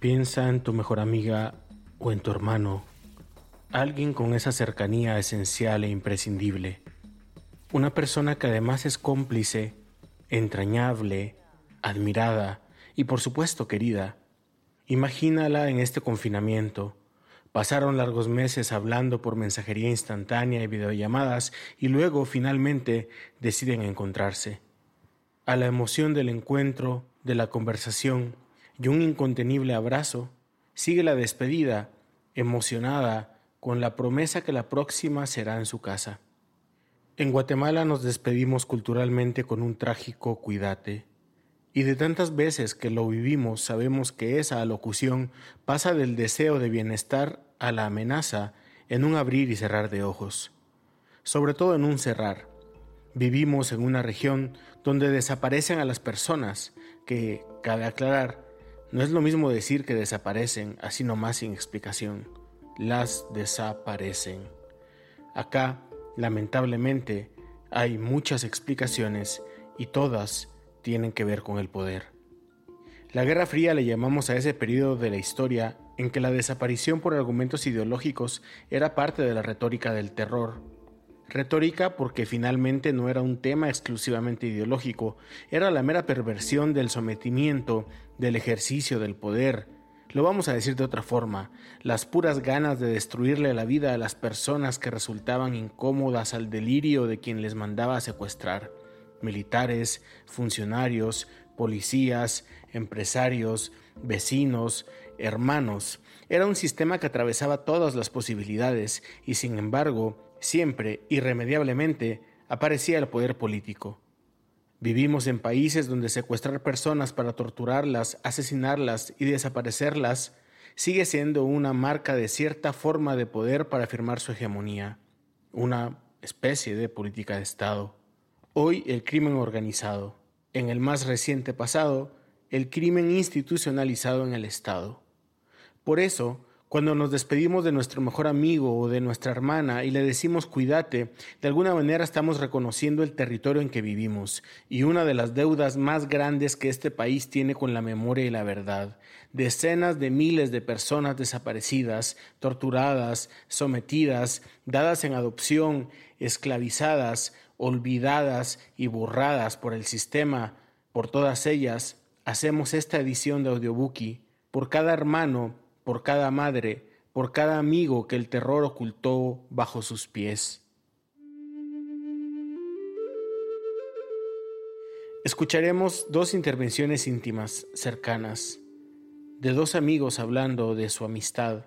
Piensa en tu mejor amiga o en tu hermano, alguien con esa cercanía esencial e imprescindible. Una persona que además es cómplice, entrañable, admirada y por supuesto querida. Imagínala en este confinamiento. Pasaron largos meses hablando por mensajería instantánea y videollamadas y luego finalmente deciden encontrarse. A la emoción del encuentro, de la conversación, y un incontenible abrazo, sigue la despedida, emocionada, con la promesa que la próxima será en su casa. En Guatemala nos despedimos culturalmente con un trágico cuídate, y de tantas veces que lo vivimos sabemos que esa alocución pasa del deseo de bienestar a la amenaza en un abrir y cerrar de ojos, sobre todo en un cerrar. Vivimos en una región donde desaparecen a las personas que, cabe aclarar, no es lo mismo decir que desaparecen así nomás sin explicación. Las desaparecen. Acá, lamentablemente, hay muchas explicaciones y todas tienen que ver con el poder. La Guerra Fría le llamamos a ese periodo de la historia en que la desaparición por argumentos ideológicos era parte de la retórica del terror Retórica porque finalmente no era un tema exclusivamente ideológico, era la mera perversión del sometimiento, del ejercicio del poder. Lo vamos a decir de otra forma, las puras ganas de destruirle la vida a las personas que resultaban incómodas al delirio de quien les mandaba a secuestrar. Militares, funcionarios, policías, empresarios, vecinos, hermanos. Era un sistema que atravesaba todas las posibilidades y sin embargo siempre, irremediablemente, aparecía el poder político. Vivimos en países donde secuestrar personas para torturarlas, asesinarlas y desaparecerlas sigue siendo una marca de cierta forma de poder para afirmar su hegemonía, una especie de política de Estado. Hoy el crimen organizado, en el más reciente pasado, el crimen institucionalizado en el Estado. Por eso, cuando nos despedimos de nuestro mejor amigo o de nuestra hermana y le decimos cuídate, de alguna manera estamos reconociendo el territorio en que vivimos y una de las deudas más grandes que este país tiene con la memoria y la verdad. Decenas de miles de personas desaparecidas, torturadas, sometidas, dadas en adopción, esclavizadas, olvidadas y borradas por el sistema, por todas ellas, hacemos esta edición de Audiobookie. Por cada hermano por cada madre, por cada amigo que el terror ocultó bajo sus pies. Escucharemos dos intervenciones íntimas, cercanas, de dos amigos hablando de su amistad,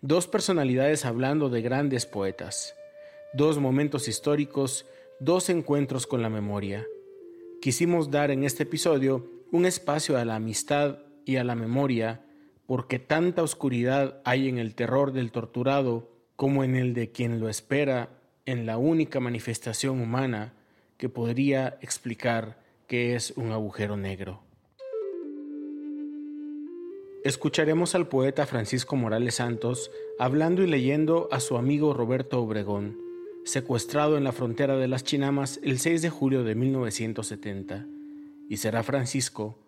dos personalidades hablando de grandes poetas, dos momentos históricos, dos encuentros con la memoria. Quisimos dar en este episodio un espacio a la amistad y a la memoria porque tanta oscuridad hay en el terror del torturado como en el de quien lo espera en la única manifestación humana que podría explicar qué es un agujero negro. Escucharemos al poeta Francisco Morales Santos hablando y leyendo a su amigo Roberto Obregón, secuestrado en la frontera de las Chinamas el 6 de julio de 1970, y será Francisco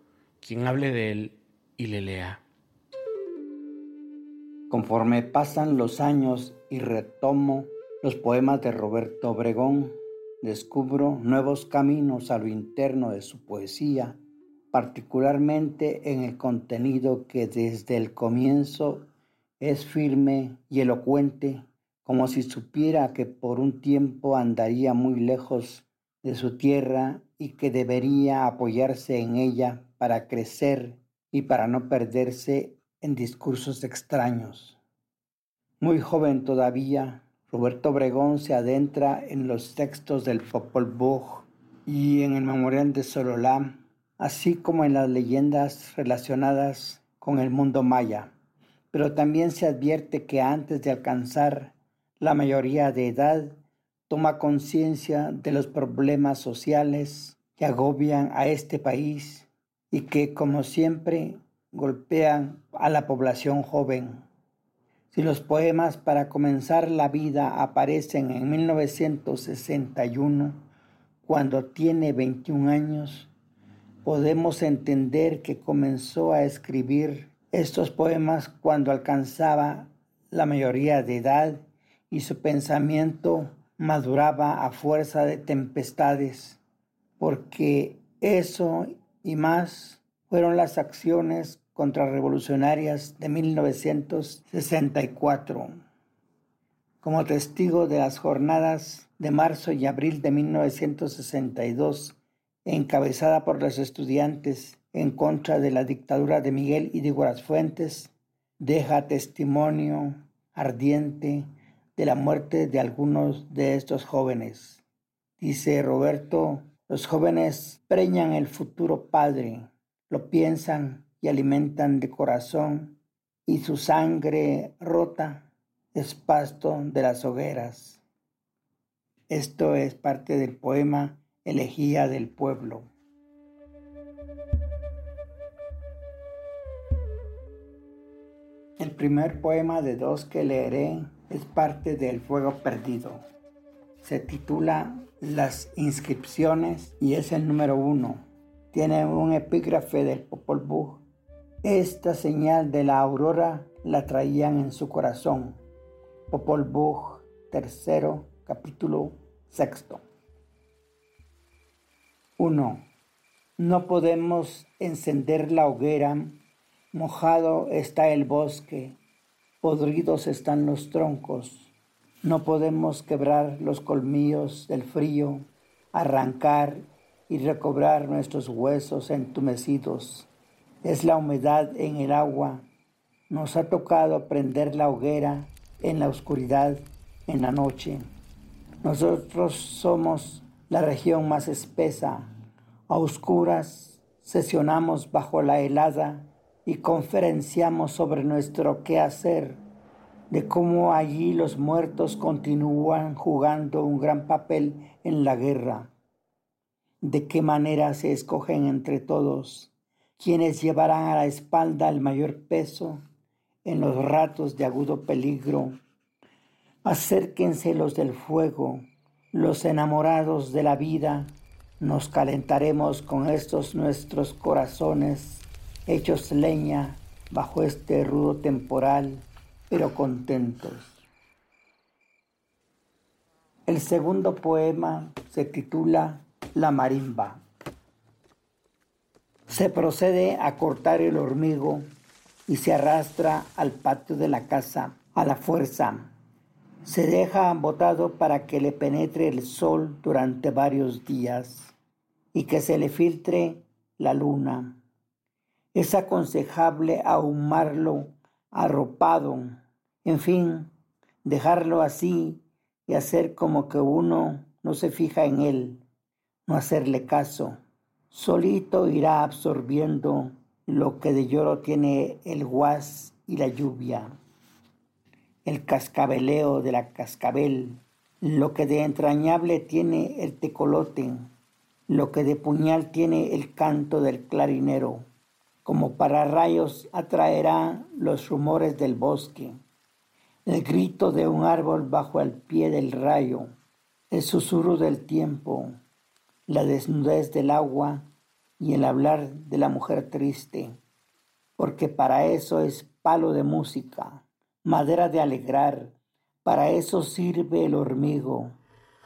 quien hable de él y le lea. Conforme pasan los años y retomo los poemas de Roberto Obregón, descubro nuevos caminos a lo interno de su poesía, particularmente en el contenido que desde el comienzo es firme y elocuente, como si supiera que por un tiempo andaría muy lejos de su tierra y que debería apoyarse en ella para crecer y para no perderse en discursos extraños. Muy joven todavía, Roberto Obregón se adentra en los textos del Popol Vuh y en el Memorial de Sololá, así como en las leyendas relacionadas con el mundo maya. Pero también se advierte que antes de alcanzar la mayoría de edad, toma conciencia de los problemas sociales que agobian a este país y que, como siempre, golpean a la población joven. Si los poemas para comenzar la vida aparecen en 1961, cuando tiene 21 años, podemos entender que comenzó a escribir estos poemas cuando alcanzaba la mayoría de edad y su pensamiento maduraba a fuerza de tempestades, porque eso y más fueron las acciones contrarrevolucionarias de 1964. Como testigo de las jornadas de marzo y abril de 1962, encabezada por los estudiantes en contra de la dictadura de Miguel Idígoras Fuentes, deja testimonio ardiente de la muerte de algunos de estos jóvenes. Dice Roberto, los jóvenes preñan el futuro padre, lo piensan y alimentan de corazón, y su sangre rota es pasto de las hogueras. Esto es parte del poema Elegía del Pueblo. El primer poema de dos que leeré es parte del Fuego Perdido. Se titula Las inscripciones y es el número uno. Tiene un epígrafe del Popol Vuh. Esta señal de la aurora la traían en su corazón. Popol Vuh, tercero, capítulo sexto. 1. No podemos encender la hoguera Mojado está el bosque, podridos están los troncos. No podemos quebrar los colmillos del frío, arrancar y recobrar nuestros huesos entumecidos. Es la humedad en el agua. Nos ha tocado prender la hoguera en la oscuridad, en la noche. Nosotros somos la región más espesa. A oscuras sesionamos bajo la helada y conferenciamos sobre nuestro qué hacer, de cómo allí los muertos continúan jugando un gran papel en la guerra, de qué manera se escogen entre todos quienes llevarán a la espalda el mayor peso en los ratos de agudo peligro. Acérquense los del fuego, los enamorados de la vida, nos calentaremos con estos nuestros corazones hechos leña bajo este rudo temporal, pero contentos. El segundo poema se titula La marimba. Se procede a cortar el hormigo y se arrastra al patio de la casa a la fuerza. Se deja botado para que le penetre el sol durante varios días y que se le filtre la luna. Es aconsejable ahumarlo arropado, en fin, dejarlo así y hacer como que uno no se fija en él, no hacerle caso. Solito irá absorbiendo lo que de lloro tiene el guas y la lluvia, el cascabeleo de la cascabel, lo que de entrañable tiene el tecolote, lo que de puñal tiene el canto del clarinero como para rayos atraerá los rumores del bosque, el grito de un árbol bajo el pie del rayo, el susurro del tiempo, la desnudez del agua y el hablar de la mujer triste, porque para eso es palo de música, madera de alegrar, para eso sirve el hormigo,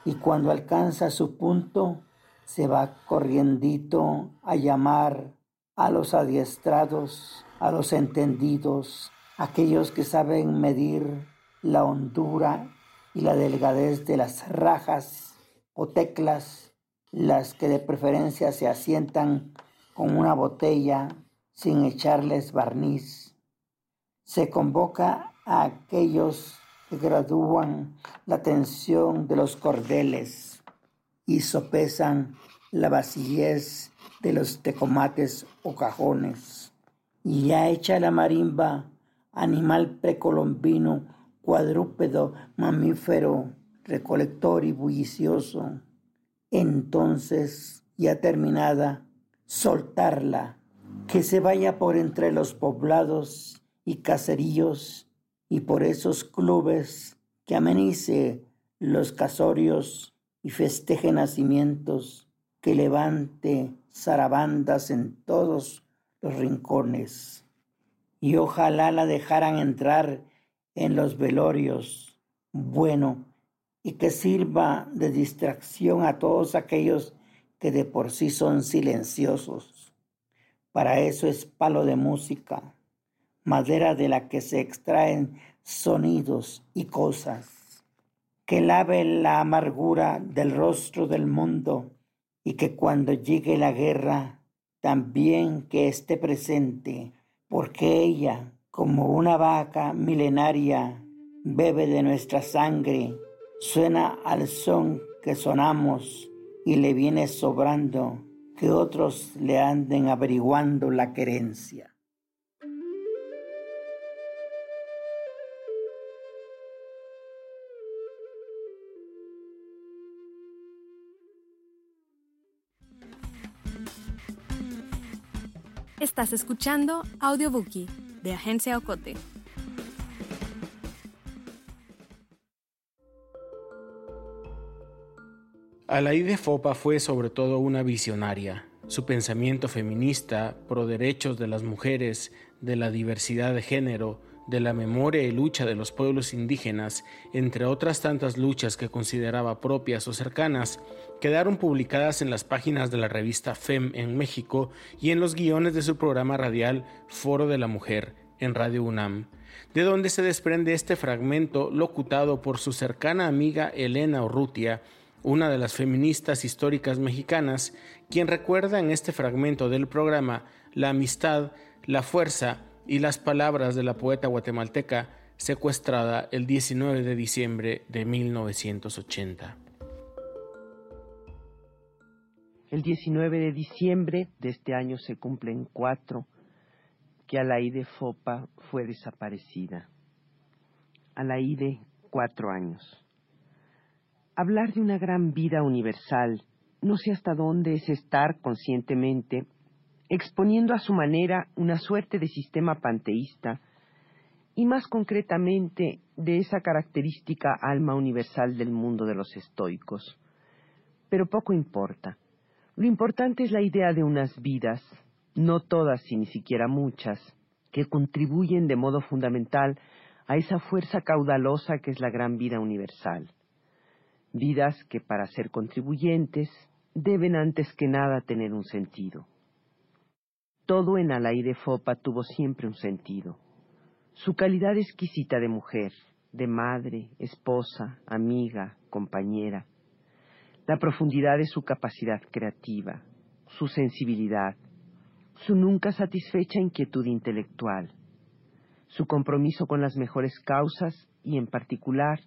y cuando alcanza su punto, se va corriendito a llamar a los adiestrados, a los entendidos, aquellos que saben medir la hondura y la delgadez de las rajas o teclas, las que de preferencia se asientan con una botella sin echarles barniz. Se convoca a aquellos que gradúan la tensión de los cordeles y sopesan la vacillez de los tecomates o cajones. Y ya hecha la marimba, animal precolombino, cuadrúpedo, mamífero, recolector y bullicioso. Entonces, ya terminada, soltarla, que se vaya por entre los poblados y caseríos y por esos clubes que amenice los casorios y festeje nacimientos, que levante zarabandas en todos los rincones. y ojalá la dejaran entrar en los velorios. Bueno, y que sirva de distracción a todos aquellos que de por sí son silenciosos. Para eso es palo de música, madera de la que se extraen sonidos y cosas. Que lave la amargura del rostro del mundo y que cuando llegue la guerra también que esté presente, porque ella, como una vaca milenaria, bebe de nuestra sangre, suena al son que sonamos y le viene sobrando que otros le anden averiguando la querencia. Estás escuchando Audiobookie de Agencia Ocote. Alaide Fopa fue sobre todo una visionaria. Su pensamiento feminista, pro derechos de las mujeres, de la diversidad de género, de la memoria y lucha de los pueblos indígenas, entre otras tantas luchas que consideraba propias o cercanas, quedaron publicadas en las páginas de la revista FEM en México y en los guiones de su programa radial Foro de la Mujer en Radio UNAM, de donde se desprende este fragmento locutado por su cercana amiga Elena Urrutia, una de las feministas históricas mexicanas, quien recuerda en este fragmento del programa la amistad, la fuerza y las palabras de la poeta guatemalteca secuestrada el 19 de diciembre de 1980. El 19 de diciembre de este año se cumplen cuatro que Alaide Fopa fue desaparecida. Alaide, cuatro años. Hablar de una gran vida universal, no sé hasta dónde es estar conscientemente exponiendo a su manera una suerte de sistema panteísta y más concretamente de esa característica alma universal del mundo de los estoicos. Pero poco importa. Lo importante es la idea de unas vidas, no todas y ni siquiera muchas, que contribuyen de modo fundamental a esa fuerza caudalosa que es la gran vida universal. Vidas que para ser contribuyentes deben antes que nada tener un sentido. Todo en Alaide Fopa tuvo siempre un sentido. Su calidad exquisita de mujer, de madre, esposa, amiga, compañera. La profundidad de su capacidad creativa, su sensibilidad, su nunca satisfecha inquietud intelectual, su compromiso con las mejores causas y en particular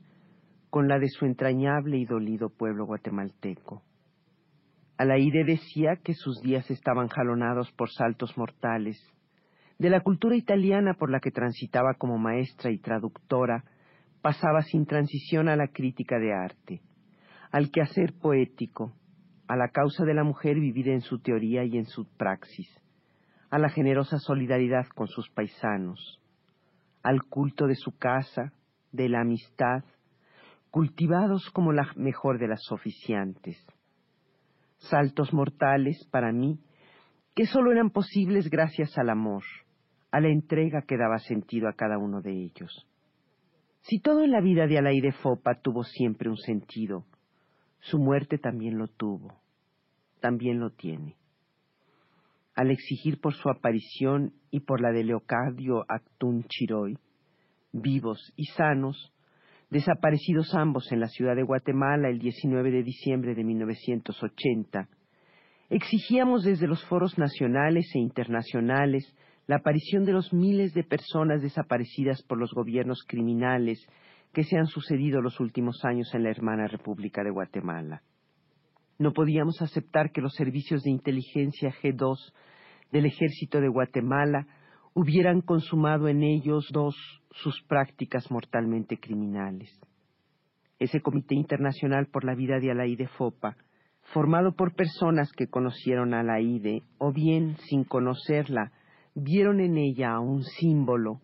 con la de su entrañable y dolido pueblo guatemalteco. Alaide decía que sus días estaban jalonados por saltos mortales. De la cultura italiana por la que transitaba como maestra y traductora, pasaba sin transición a la crítica de arte, al quehacer poético, a la causa de la mujer vivida en su teoría y en su praxis, a la generosa solidaridad con sus paisanos, al culto de su casa, de la amistad, cultivados como la mejor de las oficiantes saltos mortales para mí, que sólo eran posibles gracias al amor, a la entrega que daba sentido a cada uno de ellos. Si todo en la vida de Alaide Fopa tuvo siempre un sentido, su muerte también lo tuvo, también lo tiene. Al exigir por su aparición y por la de Leocadio Actún Chiroy, vivos y sanos, desaparecidos ambos en la ciudad de Guatemala el 19 de diciembre de 1980, exigíamos desde los foros nacionales e internacionales la aparición de los miles de personas desaparecidas por los gobiernos criminales que se han sucedido los últimos años en la hermana República de Guatemala. No podíamos aceptar que los servicios de inteligencia G2 del Ejército de Guatemala hubieran consumado en ellos dos sus prácticas mortalmente criminales. Ese Comité Internacional por la Vida de Alaide Fopa, formado por personas que conocieron a Alaide o bien sin conocerla, vieron en ella un símbolo,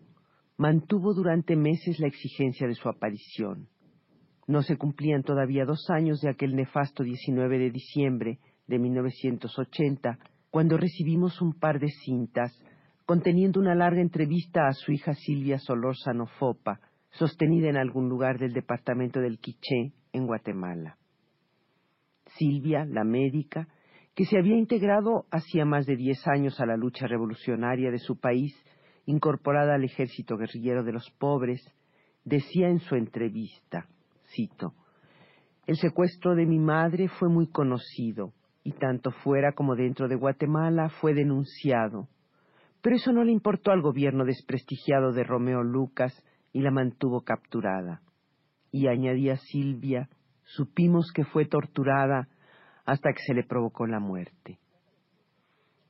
mantuvo durante meses la exigencia de su aparición. No se cumplían todavía dos años de aquel nefasto 19 de diciembre de 1980, cuando recibimos un par de cintas conteniendo una larga entrevista a su hija Silvia Solórzano Fopa, sostenida en algún lugar del departamento del Quiché, en Guatemala. Silvia, la médica, que se había integrado hacía más de diez años a la lucha revolucionaria de su país, incorporada al ejército guerrillero de los pobres, decía en su entrevista, cito, El secuestro de mi madre fue muy conocido, y tanto fuera como dentro de Guatemala fue denunciado. Pero eso no le importó al gobierno desprestigiado de Romeo Lucas y la mantuvo capturada. Y añadía Silvia, supimos que fue torturada hasta que se le provocó la muerte.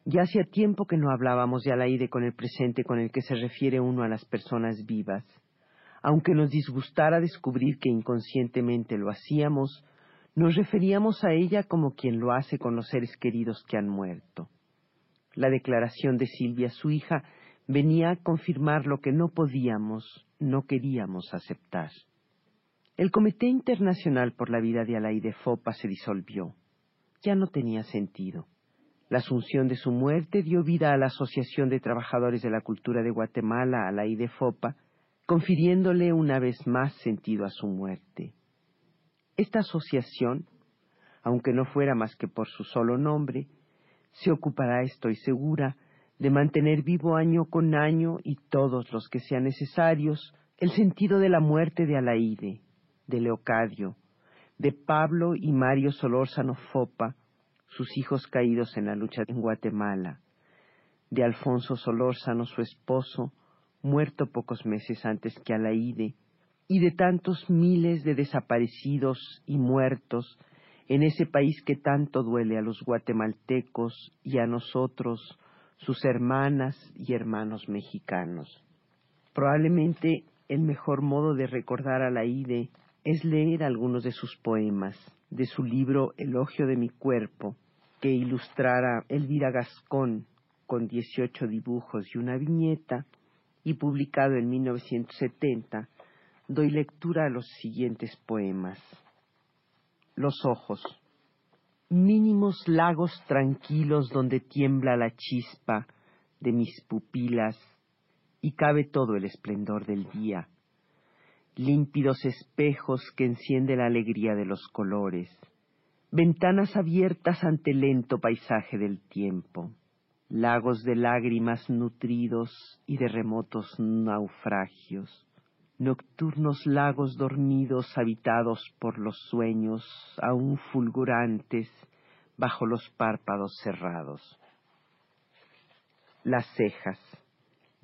Ya hacía tiempo que no hablábamos de Alaide con el presente con el que se refiere uno a las personas vivas. Aunque nos disgustara descubrir que inconscientemente lo hacíamos, nos referíamos a ella como quien lo hace con los seres queridos que han muerto. La declaración de Silvia, su hija, venía a confirmar lo que no podíamos, no queríamos aceptar. El Comité Internacional por la Vida de Alaide Fopa se disolvió ya no tenía sentido. La asunción de su muerte dio vida a la Asociación de Trabajadores de la Cultura de Guatemala, a la IDEFOPA, confiriéndole una vez más sentido a su muerte. Esta asociación, aunque no fuera más que por su solo nombre, se ocupará, estoy segura, de mantener vivo año con año y todos los que sean necesarios el sentido de la muerte de Alaide, de Leocadio, de Pablo y Mario Solórzano Fopa, sus hijos caídos en la lucha en Guatemala, de Alfonso Solórzano, su esposo, muerto pocos meses antes que Alaide, y de tantos miles de desaparecidos y muertos en ese país que tanto duele a los guatemaltecos y a nosotros, sus hermanas y hermanos mexicanos. Probablemente el mejor modo de recordar a Alaide es leer algunos de sus poemas, de su libro Elogio de mi cuerpo, que ilustrara Elvira Gascón con 18 dibujos y una viñeta, y publicado en 1970, doy lectura a los siguientes poemas. Los ojos. Mínimos lagos tranquilos donde tiembla la chispa de mis pupilas y cabe todo el esplendor del día límpidos espejos que enciende la alegría de los colores, ventanas abiertas ante el lento paisaje del tiempo, lagos de lágrimas nutridos y de remotos naufragios, nocturnos lagos dormidos habitados por los sueños aún fulgurantes bajo los párpados cerrados. Las cejas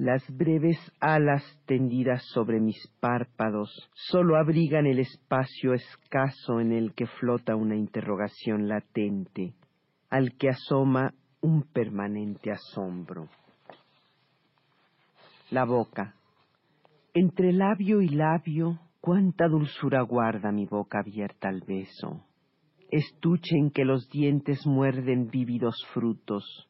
las breves alas tendidas sobre mis párpados sólo abrigan el espacio escaso en el que flota una interrogación latente, al que asoma un permanente asombro. La boca. Entre labio y labio, cuánta dulzura guarda mi boca abierta al beso. Estuche en que los dientes muerden vívidos frutos,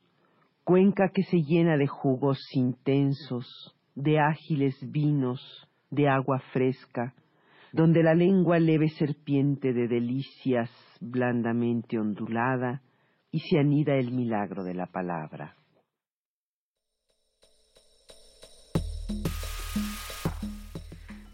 cuenca que se llena de jugos intensos, de ágiles vinos, de agua fresca, donde la lengua leve serpiente de delicias blandamente ondulada y se anida el milagro de la palabra.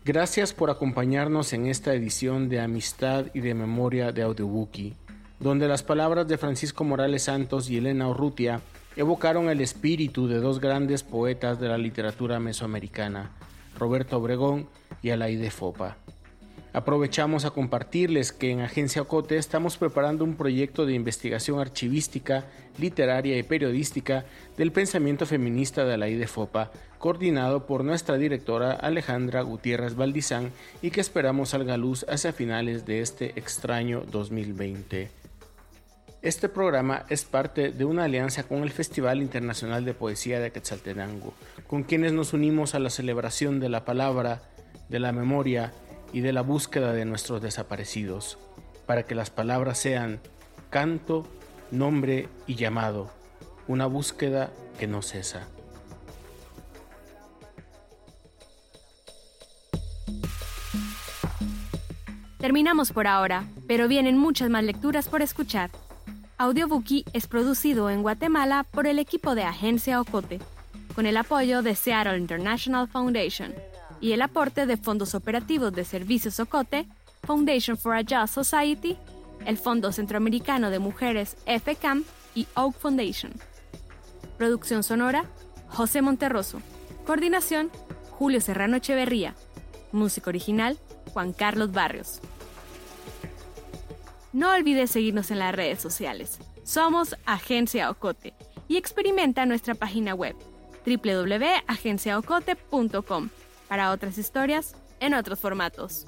Gracias por acompañarnos en esta edición de Amistad y de Memoria de Audiobuki, donde las palabras de Francisco Morales Santos y Elena Urrutia evocaron el espíritu de dos grandes poetas de la literatura mesoamericana, Roberto Obregón y Alaide Fopa. Aprovechamos a compartirles que en Agencia Ocote estamos preparando un proyecto de investigación archivística, literaria y periodística del pensamiento feminista de Alaide Fopa, coordinado por nuestra directora Alejandra Gutiérrez Valdizán y que esperamos salga luz hacia finales de este extraño 2020. Este programa es parte de una alianza con el Festival Internacional de Poesía de Quetzaltenango, con quienes nos unimos a la celebración de la palabra, de la memoria y de la búsqueda de nuestros desaparecidos, para que las palabras sean canto, nombre y llamado, una búsqueda que no cesa. Terminamos por ahora, pero vienen muchas más lecturas por escuchar. Audiobuki es producido en Guatemala por el equipo de Agencia Ocote, con el apoyo de Seattle International Foundation y el aporte de fondos operativos de Servicios Ocote, Foundation for a Just Society, el Fondo Centroamericano de Mujeres FCAM y Oak Foundation. Producción sonora, José Monterroso. Coordinación, Julio Serrano Echeverría. Música original, Juan Carlos Barrios. No olvides seguirnos en las redes sociales. Somos Agencia Ocote y experimenta nuestra página web www.agenciaocote.com para otras historias en otros formatos.